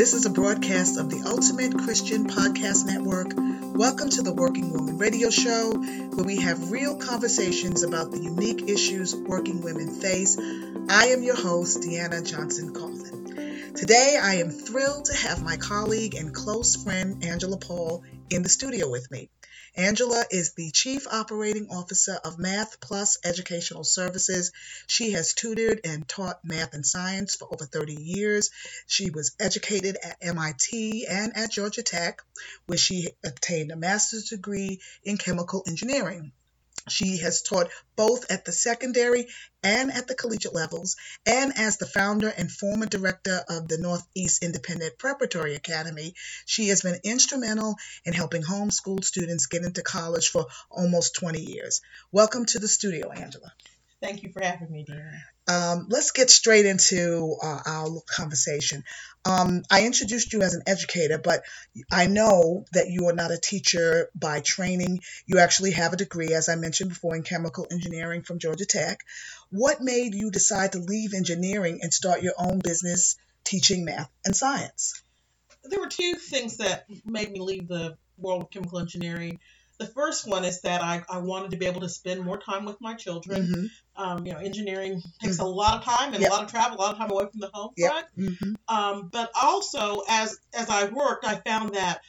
This is a broadcast of the Ultimate Christian Podcast Network. Welcome to the Working Woman Radio Show, where we have real conversations about the unique issues working women face. I am your host, Deanna Johnson Coffin. Today, I am thrilled to have my colleague and close friend, Angela Paul, in the studio with me. Angela is the Chief Operating Officer of Math Plus Educational Services. She has tutored and taught math and science for over 30 years. She was educated at MIT and at Georgia Tech, where she obtained a master's degree in chemical engineering. She has taught both at the secondary and at the collegiate levels, and as the founder and former director of the Northeast Independent Preparatory Academy, she has been instrumental in helping homeschooled students get into college for almost 20 years. Welcome to the studio, Angela. Thank you for having me, dear. Um, let's get straight into uh, our conversation. Um, I introduced you as an educator, but I know that you are not a teacher by training. You actually have a degree, as I mentioned before, in chemical engineering from Georgia Tech. What made you decide to leave engineering and start your own business teaching math and science? There were two things that made me leave the world of chemical engineering. The first one is that I, I wanted to be able to spend more time with my children. Mm-hmm. Um, you know, engineering takes a lot of time and Yep. a lot of travel, a lot of time away from the home Yep. front. Mm-hmm. Um, but also, as as I worked, I found that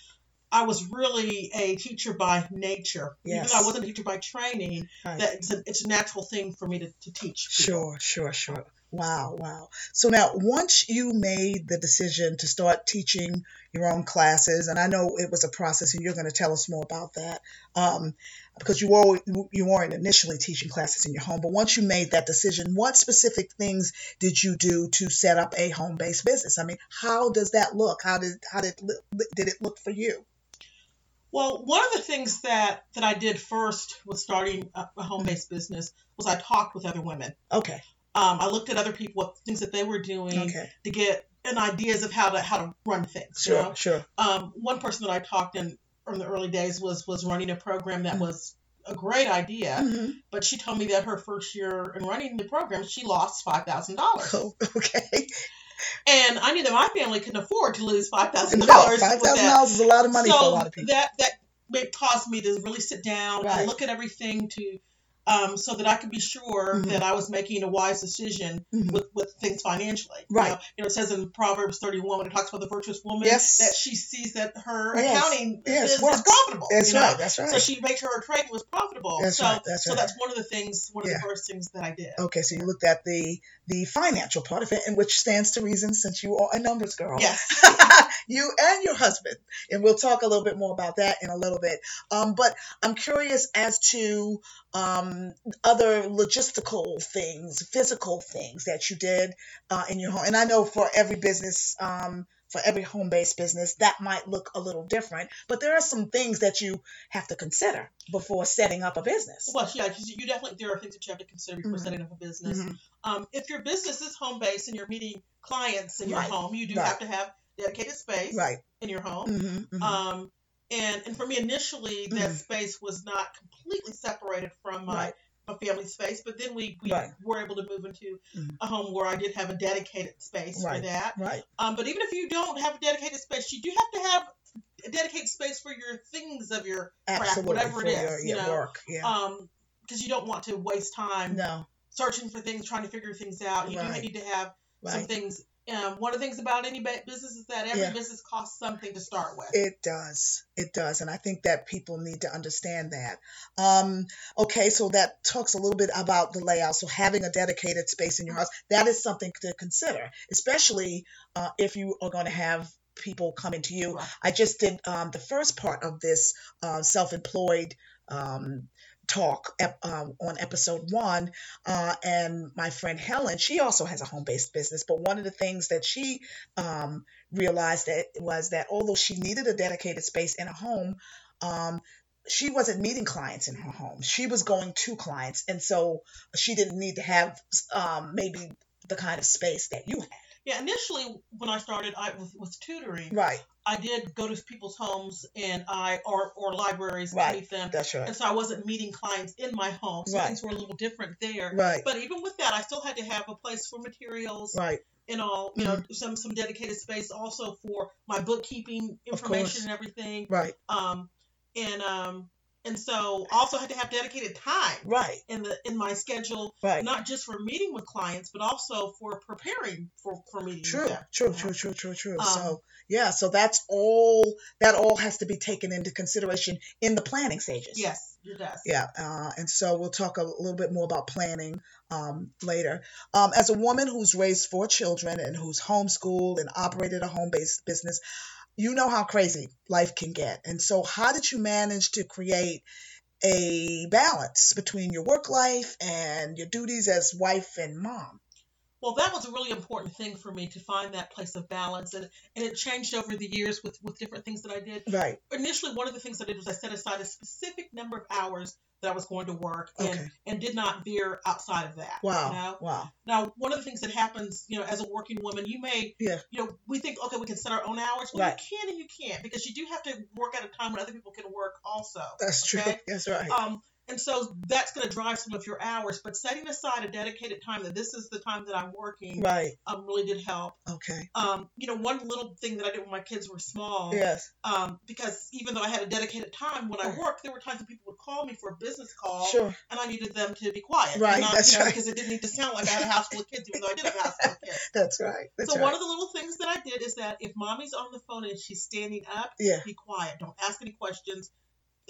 I was really a teacher by nature. Yes. Even though I wasn't a teacher by training, Right. that it's a, it's a natural thing for me to, to teach. people. Sure, sure, sure. Wow, wow. So now, once you made the decision to start teaching your own classes, and I know it was a process, and you're going to tell us more about that, um, because you were you weren't initially teaching classes in your home, but once you made that decision, what specific things did you do to set up a home-based business? I mean, how does that look? How did how did did it look for you? Well, one of the things that that I did first with starting a, a home-based business was I talked with other women. Okay, Um, I looked at other people, what things that they were doing okay, to get an ideas of how to how to run things. you sure, know? sure. Um, one person that I talked in from the early days was was running a program that was a great idea, hmm but she told me that her first year in running the program, she lost five thousand dollars, Cool. Okay. and I knew that my family couldn't afford to lose five thousand dollars. five thousand dollars is a lot of money so for a lot of people. that that caused me to really sit down Right. and look at everything to um, so that I could be sure Mhm. that I was making a wise decision Mhm. with, with things financially. You Right. know, you know, it says in Proverbs 31 when it talks about the virtuous woman Yes. that she sees that her Yes. accounting Yes, is, is profitable. That's you know? right. That's right. So she made sure her trade was profitable. That's so, right, that's so right. that's one of the things, one of Yeah. the first things that I did. Okay, so you looked at the the financial part of it, and which stands to reason since you are a numbers girl. Yes. you and your husband, and we'll talk a little bit more about that in a little bit. Um, but I'm curious as to um, other logistical things, physical things that you did uh, in your home. And I know for every business. Um, for every home-based business, that might look a little different, but there are some things that you have to consider before setting up a business. Well, yeah, you definitely there are things that you have to consider before Mhm. setting up a business. Mhm. Um, if your business is home based and you're meeting clients in your Right. home, you do Right. have to have dedicated space Right. in your home. hmm hmm Um, and and for me initially, that Mhm. space was not completely separated from my, Right. my family space, but then we, we Right. were able to move into Mhm. a home where I did have a dedicated space Right. for that. Right. Um, but even if you don't have a dedicated space, you do have to have a dedicated space for your things of your craft, whatever it for is, your, you know. work. Yeah. Um, because you don't want to waste time no. searching for things, trying to figure things out. You Right. do need to have some things. Um, one of the things about any business is that every Yeah. business costs something to start with. It does. It does. And I think that people need to understand that. Um, okay, so that talks a little bit about the layout. So having a dedicated space in your house, that is something to consider, especially uh, if you are going to have people coming to you. I just did um, the first part of this uh, self employed um, talk ep- um, on episode one. Uh, and my friend Helen, she also has a home based business. But one of the things that she um, realized that was that although she needed a dedicated space in a home, um, she wasn't meeting clients in her home. She was going to clients, and so she didn't need to have um, maybe the kind of space that you had. Yeah, initially when I started, I was, was tutoring. Right. I did go to people's homes and I or or libraries Right. to meet them, That's right. and so I wasn't meeting clients in my home. So Right. things were a little different there. Right. But even with that, I still had to have a place for materials Right. and all, you know, Mm-hmm. some some dedicated space also for my bookkeeping information and everything. Right. Um, and um, and so also had to have dedicated time Right. in the in my schedule, Right. not just for meeting with clients, but also for preparing for for meetings. True, true, true, true, true, true. Um, so yeah, so that's all. That all has to be taken into consideration in the planning stages. Yes, it does. Yeah, uh, and so we'll talk a little bit more about planning um, later. Um, as a woman who's raised four children and who's homeschooled and operated a home-based business, you know how crazy life can get. And so, how did you manage to create a balance between your work life and your duties as wife and mom? Well, that was a really important thing for me to find that place of balance, and and it changed over the years with with different things that I did. Right. Initially, one of the things I did was I set aside a specific number of hours that I was going to work, and Okay. and did not veer outside of that. Wow. You know? Wow. Now, one of the things that happens, you know, as a working woman, you may, Yeah. you know, we think, okay, we can set our own hours. Well, Right. you can and you can't because you do have to work at a time when other people can work also. That's true. That's right. Um, and so that's going to drive some of your hours, but setting aside a dedicated time that this is the time that I'm working right. um, really did help. Okay. Um, you know, one little thing that I did when my kids were small, Yes. um, because even though I had a dedicated time when I worked, there were times when people would call me for a business call, Sure. and I needed them to be quiet. Right, not, that's you know, right. Because it didn't need to sound like I had a house full of kids, even though I did have a house full of kids. That's right. That's so right. one of the little things that I did is that if mommy's on the phone and she's standing up, Yeah. be quiet. Don't ask any questions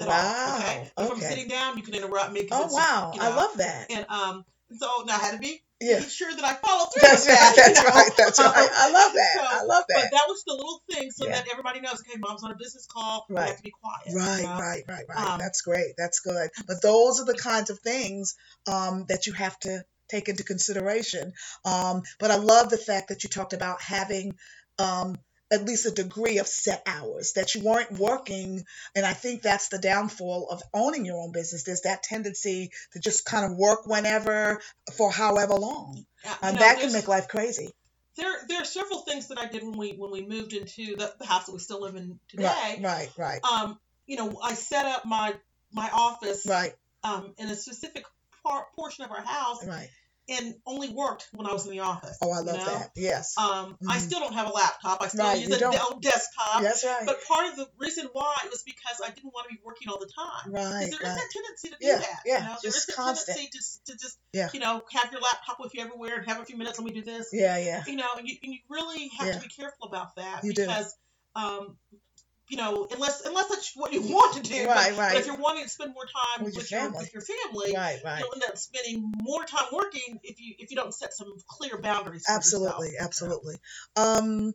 at Wow, all. Okay. If I'm sitting down, you can interrupt me. Oh wow, you I love that. And um, so now I had to be Yeah. be sure that I follow through That's right. that. you That's know? right. That's right. I love that. So, I love that. But that. was the little thing so Yeah. that everybody knows, okay, mom's on a business call. Right. have to be quiet. you Right, know? right, right, right. Um, That's great. That's good. But those are the kinds of things um, that you have to take into consideration. Um, but I love the fact that you talked about having um, at least a degree of set hours, that you weren't working. And I think that's the downfall of owning your own business. There's that tendency to just kind of work whenever for however long. And know, that can make life crazy. there there are several things that I did when we when we moved into the, the house that we still live in today. Right, right, right, Um, you know, I set up my my office right, um in a specific par- portion of our house right. And only worked when I was in the office. Oh, I you love know? that. Yes. Um, I Mhm. still don't have a laptop. I still Right, use a don't. Dell desktop. That's right. But part of the reason why was because I didn't want to be working all the time. Right, Because there is right. that tendency to do Yeah, that. yeah, You know? just there is constant. a tendency to, to just, Yeah. you know, have your laptop with you everywhere and have a few minutes. Let me do this. Yeah, yeah. You know, and you, and you really have Yeah. to be careful about that You do. um, you know, unless unless that's what you want to do. Right, but, right. But if you're wanting to spend more time With with, your family. with your family, Right, right. you'll end up spending more time working if you if you don't set some clear boundaries. Absolutely, absolutely. Um,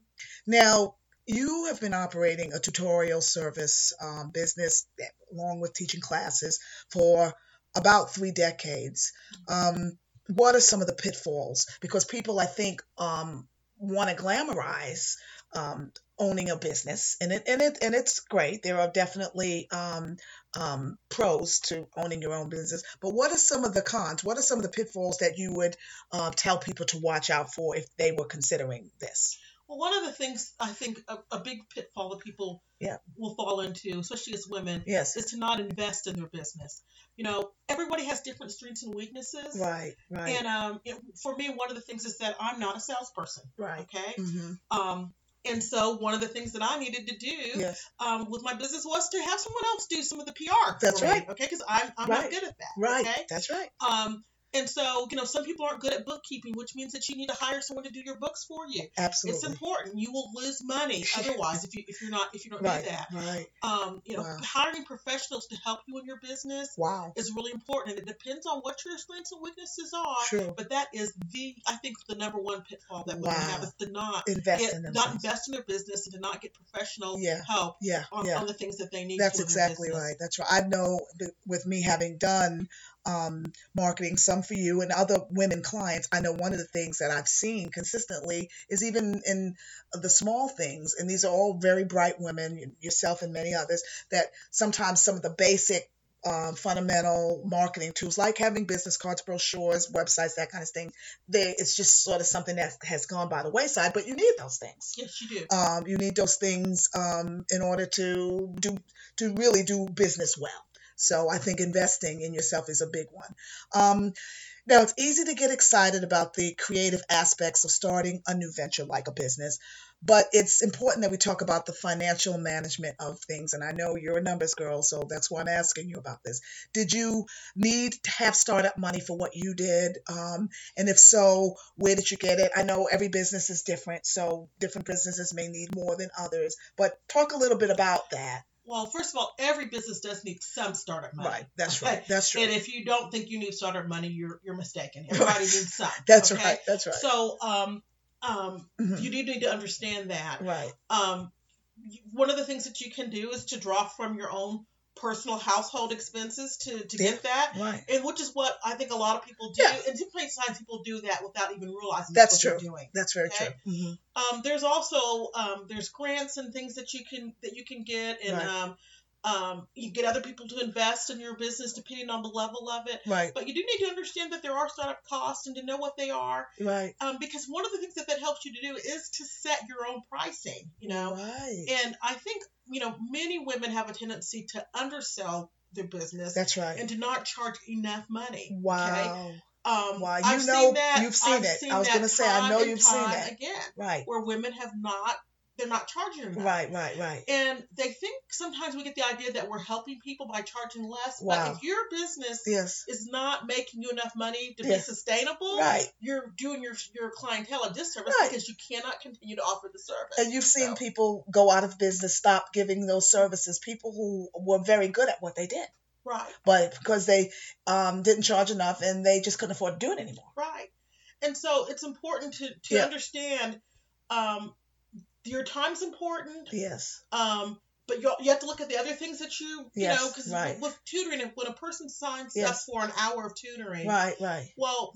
now you have been operating a tutorial service um, business along with teaching classes for about three decades. Um, what are some of the pitfalls? Because people, I think, um, want to glamorize um, owning a business, and it and it and it's great. There are definitely um, um, pros to owning your own business, but what are some of the cons? What are some of the pitfalls that you would uh, tell people to watch out for if they were considering this? Well, one of the things I think a, a big pitfall that people Yeah. will fall into, especially as women, Yes. is to not invest in their business. You know, everybody has different strengths and weaknesses. Right. Right. And um, it, for me, one of the things is that I'm not a salesperson. right. Okay. hmm Um, and so one of the things that I needed to do Yes. um, with my business was to have someone else do some of the PR. That's for me, right. okay, because I'm I'm Right. not good at that. Right. Okay. That's right. Um, and so you know, some people aren't good at bookkeeping, which means that you need to hire someone to do your books for you. Absolutely, It's important. You will lose money otherwise if you if you're not if you don't Right. do that. Right. Um, you know, Wow. hiring professionals to help you in your business Wow. is really important. And it depends on what your strengths and weaknesses are. True. But that is the I think the number one pitfall that women Wow. have is to not Invest in not invest in their business and to not get professional Yeah. help Yeah. on, Yeah. on the things that they need. That's exactly right. That's right. I know with me having done um, marketing, some for you and other women clients, I know one of the things that I've seen consistently is even in the small things, and these are all very bright women, yourself and many others, that sometimes some of the basic um, fundamental marketing tools like having business cards, brochures, websites, that kind of thing. They, it's just sort of something that has gone by the wayside, but you need those things. Yes, you do. Um, you need those things um, in order to do to really do business well. So I think investing in yourself is a big one. Um, now, it's easy to get excited about the creative aspects of starting a new venture like a business, but it's important that we talk about the financial management of things. And I know you're a numbers girl, so that's why I'm asking you about this. Did you need to have startup money for what you did? Um, and if so, where did you get it? I know every business is different, so different businesses may need more than others, but talk a little bit about that. Well, first of all, every business does need some startup money. Right, that's right. That's right. And if you don't think you need startup money, you're you're mistaken. Everybody needs some. That's okay? right. That's right. So, um, um, Mhm. you do need to understand that. Right. Um, one of the things that you can do is to draw from your own personal household expenses to to Yeah. get that. Right. And which is what I think a lot of people do. Yeah. And sometimes people do that without even realizing That's what true. they're doing. That's very Okay. true. hmm Um, there's also um, there's grants and things that you can that you can get, and Right. um, um, you get other people to invest in your business depending on the level of it. Right. But you do need to understand that there are startup costs and to know what they are, Right. um, because one of the things that that helps you to do is to set your own pricing. You know, Right. and I think you know many women have a tendency to undersell their business That's right. and to not charge enough money. Okay. Wow. Um, Wow, you I've know- seen that. you've seen I've it. Seen I was gonna say, I know you've seen that. again Right. where women have not they're not charging enough. Right. Right. Right. And they think sometimes we get the idea that we're helping people by charging less. Wow. But if your business Yes. is not making you enough money to Yeah. be sustainable, Right. you're doing your your clientele a disservice Right. because you cannot continue to offer the service. And you've seen So, people go out of business, stop giving those services. People who were very good at what they did, right, but because they um, didn't charge enough and they just couldn't afford to do it anymore. right. And so it's important to to Yeah. understand um, your time's important. Yes. Um, but you, you have to look at the other things that you you Yes, know because right. with tutoring, if- when a person signs Yes. up for an hour of tutoring, Right. Right. well,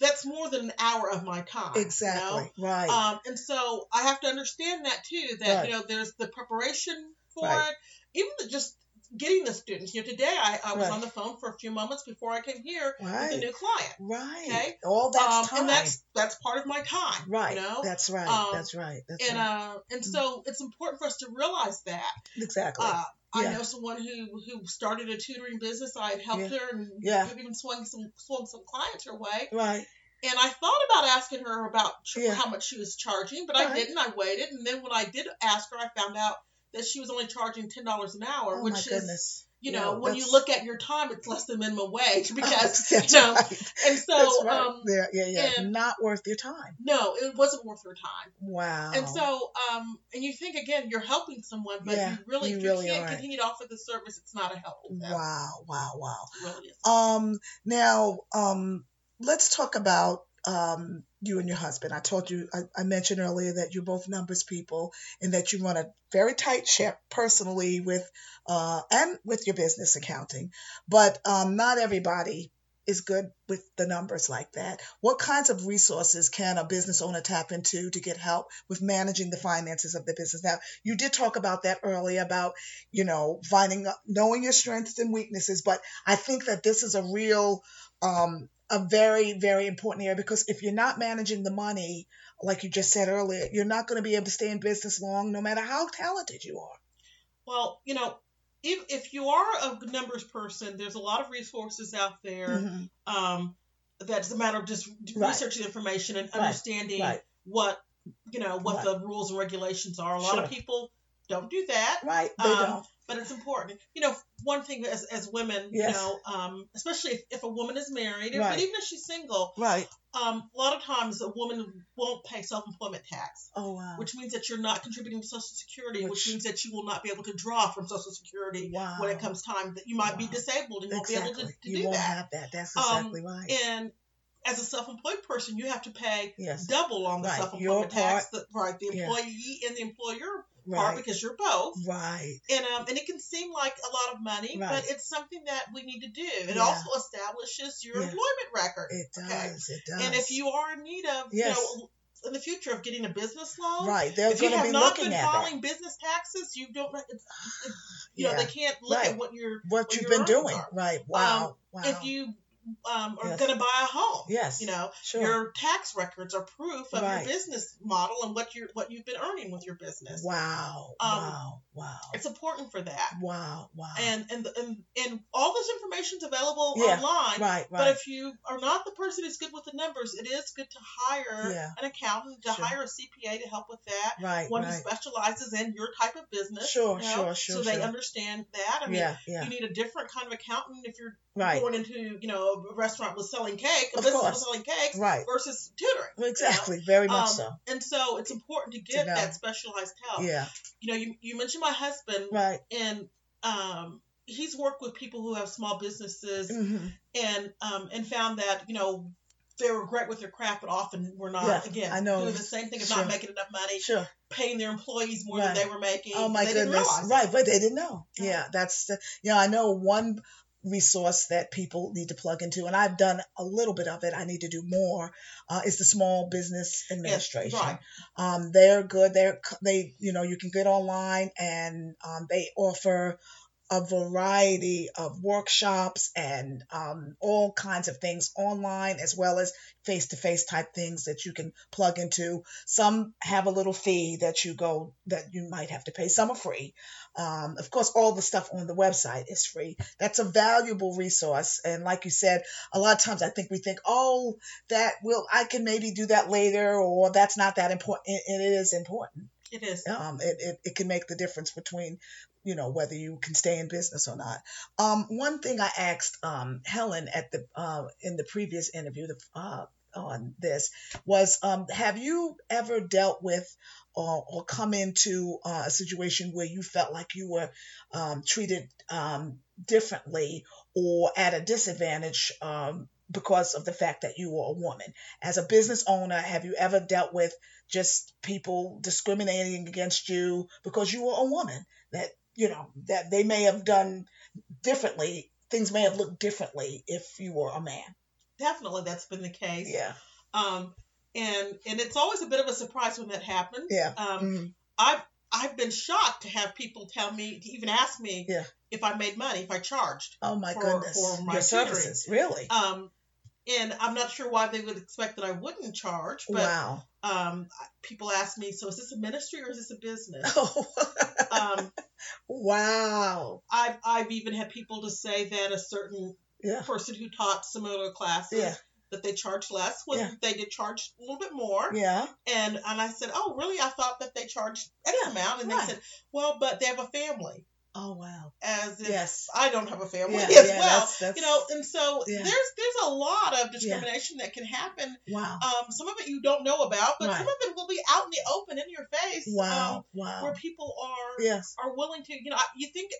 that's more than an hour of my time. you know? Exactly. Right. Um, and so I have to understand that too. That Right. you know, there's the preparation for Right. it, even the, just getting the students. You know, today I, I was Right. on the phone for a few moments before I came here with a new client. Right. okay? All that's um, time. and that's that's part of my time. right. You know. That's right. Um, that's right. That's and right. uh, and so it's important for us to realize that. exactly. Uh, I know someone who who started a tutoring business. I helped her and Yeah. even swung some swung some clients her way. right. And I thought about asking her about ch- Yeah. how much she was charging, but I didn't. I waited, and then when I did ask her, I found out that she was only charging ten dollars an hour, Oh which my is, goodness. you Yeah, know, when you look at your time, it's less than minimum wage because that's you know. right. And so, right. um, yeah, yeah, yeah. Not worth your time. no, it wasn't worth your time. Wow. And so, um, and you think again, you're helping someone, but Yeah, you really, you if you really can't are. continue to offer the service, it's not a help. Wow, wow, wow. Really. Um, now, um, let's talk about um you and your husband. I told you, I, I mentioned earlier that you're both numbers people and that you run a very tight ship personally with uh and with your business accounting. But um, not everybody is good with the numbers like that. What kinds of resources can a business owner tap into to get help with managing the finances of the business? Now, you did talk about that earlier about, you know, finding knowing your strengths and weaknesses, but I think that this is a real um a very very important area because if you're not managing the money like you just said earlier, you're not going to be able to stay in business long no matter how talented you are. Well, you know, if if you are a numbers person, there's a lot of resources out there. Mhm. Um, that's a matter of just Right. researching information and understanding Right. what you know what the rules and regulations are. A lot of people don't do that, Right? They Um, don't. but it's important. You know, one thing as as women, Yes. you know, um, especially if, if a woman is married, Right. but even if she's single, Right. um, a lot of times a woman won't pay self employment tax. Oh wow. Which means that you're not contributing to Social Security, which, Which- means that you will not be able to draw from Social Security wow. when it comes time that you might be disabled and you won't be able to, to you do won't that. have that. That's Um, exactly right. And as a self-employed person, you have to pay yes. double on the Right. self-employment tax, the, right? The employee and the employer part because you're both. Right. And um, and it can seem like a lot of money, Right. but it's something that we need to do. It Yeah. also establishes your Yeah. employment record. It does. Okay. It does. And if you are in need of, Yes. you know, in the future of getting a business loan. Right. They're If you going to have be not looking been at that. filing business taxes, you don't. It's, it's, you know, they can't look Right. at what you're. What what you've been doing. are. Right. Wow. wow. If you um, are Yes. going to buy a home, Yes. you know, Sure. your tax records are proof of Right. your business model and what you what you've been earning with your business. Wow. Um, wow. Wow. It's important for that. Wow. Wow. And and and and all this information is available Yeah. online. right. right. But if you are not the person who's good with the numbers, it is good to hire Yeah. an accountant, to Sure. hire a CPA to help with that. right. One who specializes in your type of business. Sure, you know, sure, sure, So they understand that. I mean, yeah. Yeah. you need a different kind of accountant if you're Right. going into, you know, restaurant was selling cake, a Of business course. with selling cakes Right. versus tutoring. you know? Exactly. Very much Um, so. And so it's important to get know. that specialized help. Yeah. You know, you, you mentioned my husband, Right. and um, he's worked with people who have small businesses hmm and um, and found that you know they were great with their craft, but often were not. Yeah, again, I know. doing the same thing of Sure. not making enough money, Sure. paying their employees more Right. than they were making. Oh my and they didn't goodness. Right, but they didn't know. Yeah. Yeah, that's the, you know, I know one resource that people need to plug into, and I've done a little bit of it. I need to do more. Uh, is the Small Business Administration. right. Um, they're good. They're they, you know, you can get online, and um, they offer a variety of workshops and um, all kinds of things online as well as face-to-face type things that you can plug into. Some have a little fee that you go that you might have to pay. Some are free. Um, of course all the stuff on the website is free. That's a valuable resource. And like you said a lot of times i think we think oh that will i can maybe do that later or that's not that important it, it is important. It is. um, it, it, it can make the difference between you know whether you can stay in business or not. Um, one thing i asked um, helen at the uh, in the previous interview the, uh, on this was um, have you ever dealt with or, or come into uh, a situation where you felt like you were um, treated um, differently or at a disadvantage um, because of the fact that you were a woman? As a business owner have you ever dealt with just people discriminating against you because you were a woman that you know that they may have done differently things may have looked differently if you were a man Definitely, that's been the case. yeah Um, and and it's always a bit of a surprise when that happens. Yeah. Um, Mhm. I've I've been shocked to have people tell me to even ask me Yeah. if I made money, if I charged. oh my For- goodness for my your tutoring. services really Um, and I'm not sure why they would expect that I wouldn't charge, but wow um, people ask me, so is this a ministry or is this a business? oh um, wow I've I've even had people to say that a certain yeah person who taught similar classes Yeah. that they charge less when Yeah. they did charge a little bit more. yeah And and I said, oh really? I thought that they charged X amount, and right. they said, well, but they have a family, oh wow as if yes I don't have a family yeah, as yeah, well. that's, that's, You know, and so Yeah. there's there's a lot of discrimination that can happen. wow Um, some of it you don't know about, but some of it will be out in the open in your face. wow Um, wow where people are yes are willing to, you know, you think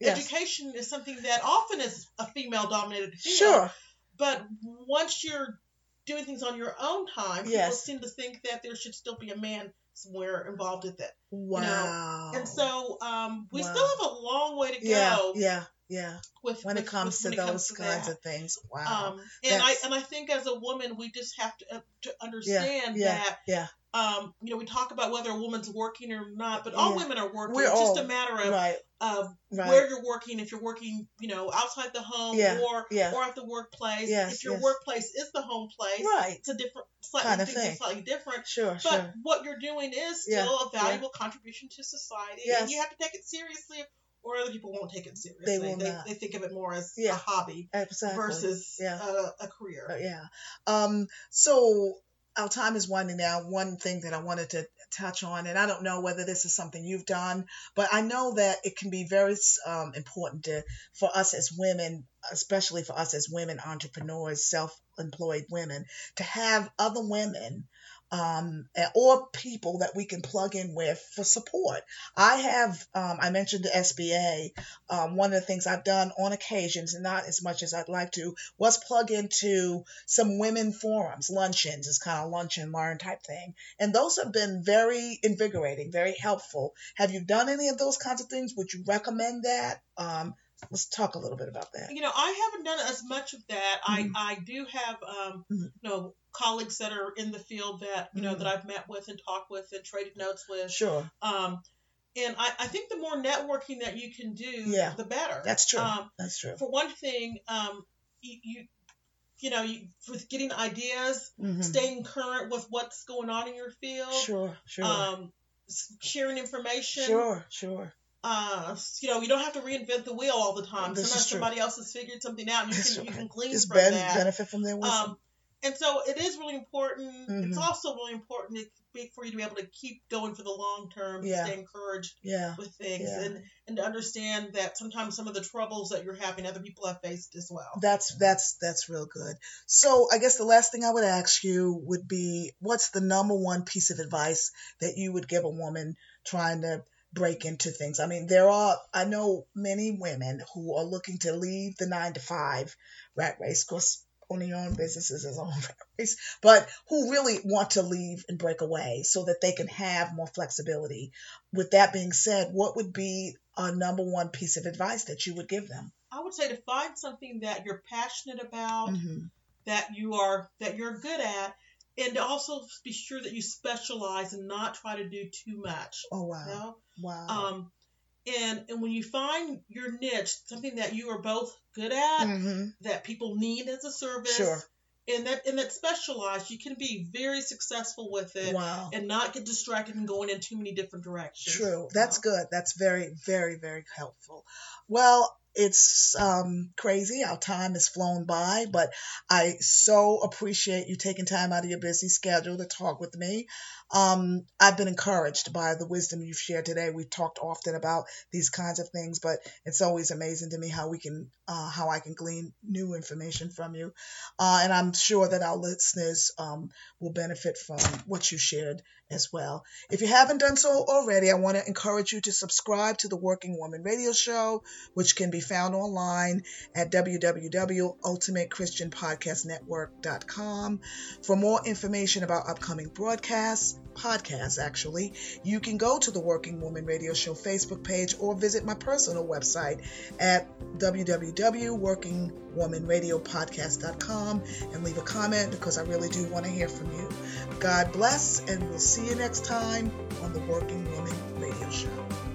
yes education is something that often is a female dominated field. sure But once you're doing things on your own time, yes. people seem to think that there should still be a man somewhere involved with it. wow And so um, we Wow. still have a long way to go yeah yeah yeah with when with- it comes with- to those to kinds that. of things wow Um, and I and I think as a woman, we just have to uh, to understand yeah, that yeah. Um, you know we talk about whether a woman's working or not, but all Yeah. women are working. We're it's just all- a matter of, right of right where you're working. If you're working, you know, outside the home Yeah, or yeah. or at the workplace. Yes, if your yes. workplace is the home place, right it's a different, slightly Kind of thing. slightly different. sure But sure what you're doing is still a valuable contribution to society, Yes. and you have to take it seriously, or other people won't take it seriously. They will they, not. they think of it more as Yeah. a hobby exactly versus Yeah. a, a career. Uh, yeah. Um, so our time is winding down. One thing that I wanted to touch on, and I don't know whether this is something you've done, but I know that it can be very um, important to for us as women, especially for us as women entrepreneurs, self-employed women, to have other women. Um, or people that we can plug in with for support. I have, um, I mentioned the SBA. Um, one of the things I've done on occasions, and not as much as I'd like to, was plug into some women forums, luncheons, it's kind of lunch and learn type thing. And those have been very invigorating, very helpful. Have you done any of those kinds of things? Would you recommend that? Um, let's talk a little bit about that. You know, I haven't done as much of that. Mhm. I I do have um, Mhm. you know colleagues that are in the field that you know Mhm. that I've met with and talked with and traded notes with. Sure. Um, and I, I think the more networking that you can do, Yeah. the better. That's true. Um, That's true. for one thing, um, you, you you know, you, with getting ideas, Mhm. staying current with what's going on in your field, Sure. Sure. um, sharing information. sure. Sure. Uh, you know, you don't have to reinvent the wheel all the time. This Sometimes somebody else has figured something out, and you That's can you can glean Just from ben- that. benefit from their wisdom. Um, and so it is really important. It's Mhm. also really important to be, for you to be able to keep going for the long term, Yeah. stay encouraged yeah. with things, Yeah. and and to understand that sometimes some of the troubles that you're having, other people have faced as well. That's that's that's real good. So I guess the last thing I would ask you would be, what's the number one piece of advice that you would give a woman trying to break into things? I mean, there are I know many women who are looking to leave the nine to five rat race. Of course, owning your own business is own rat race, but who really want to leave and break away so that they can have more flexibility. With that being said, what would be a number one piece of advice that you would give them? I would say to find something that you're passionate about, Mhm. that you are that you're good at, and also be sure that you specialize and not try to do too much. Oh You wow, know? wow. Um, and and when you find your niche, something that you are both good at, hmm that people need as a service, Sure. and that and that specialized, you can be very successful with it Wow. and not get distracted and going in too many different directions. True. That's good. That's very, very, very helpful. Well, it's um, crazy. Our time has flown by, but I so appreciate you taking time out of your busy schedule to talk with me. Um, I've been encouraged by the wisdom you've shared today. We've talked often about these kinds of things, but it's always amazing to me how we can, uh, how I can glean new information from you. Uh, and I'm sure that our listeners um, will benefit from what you shared as well. If you haven't done so already, I want to encourage you to subscribe to the Working Woman Radio Show, which can be found online at www.ultimatechristianpodcastnetwork.com. For more information about upcoming broadcasts, podcasts actually, you can go to the Working Woman Radio Show Facebook page or visit my personal website at www.workingwomanradiopodcast.com and leave a comment because I really do want to hear from you. God bless, and we'll see you next time on the Working Woman Radio Show.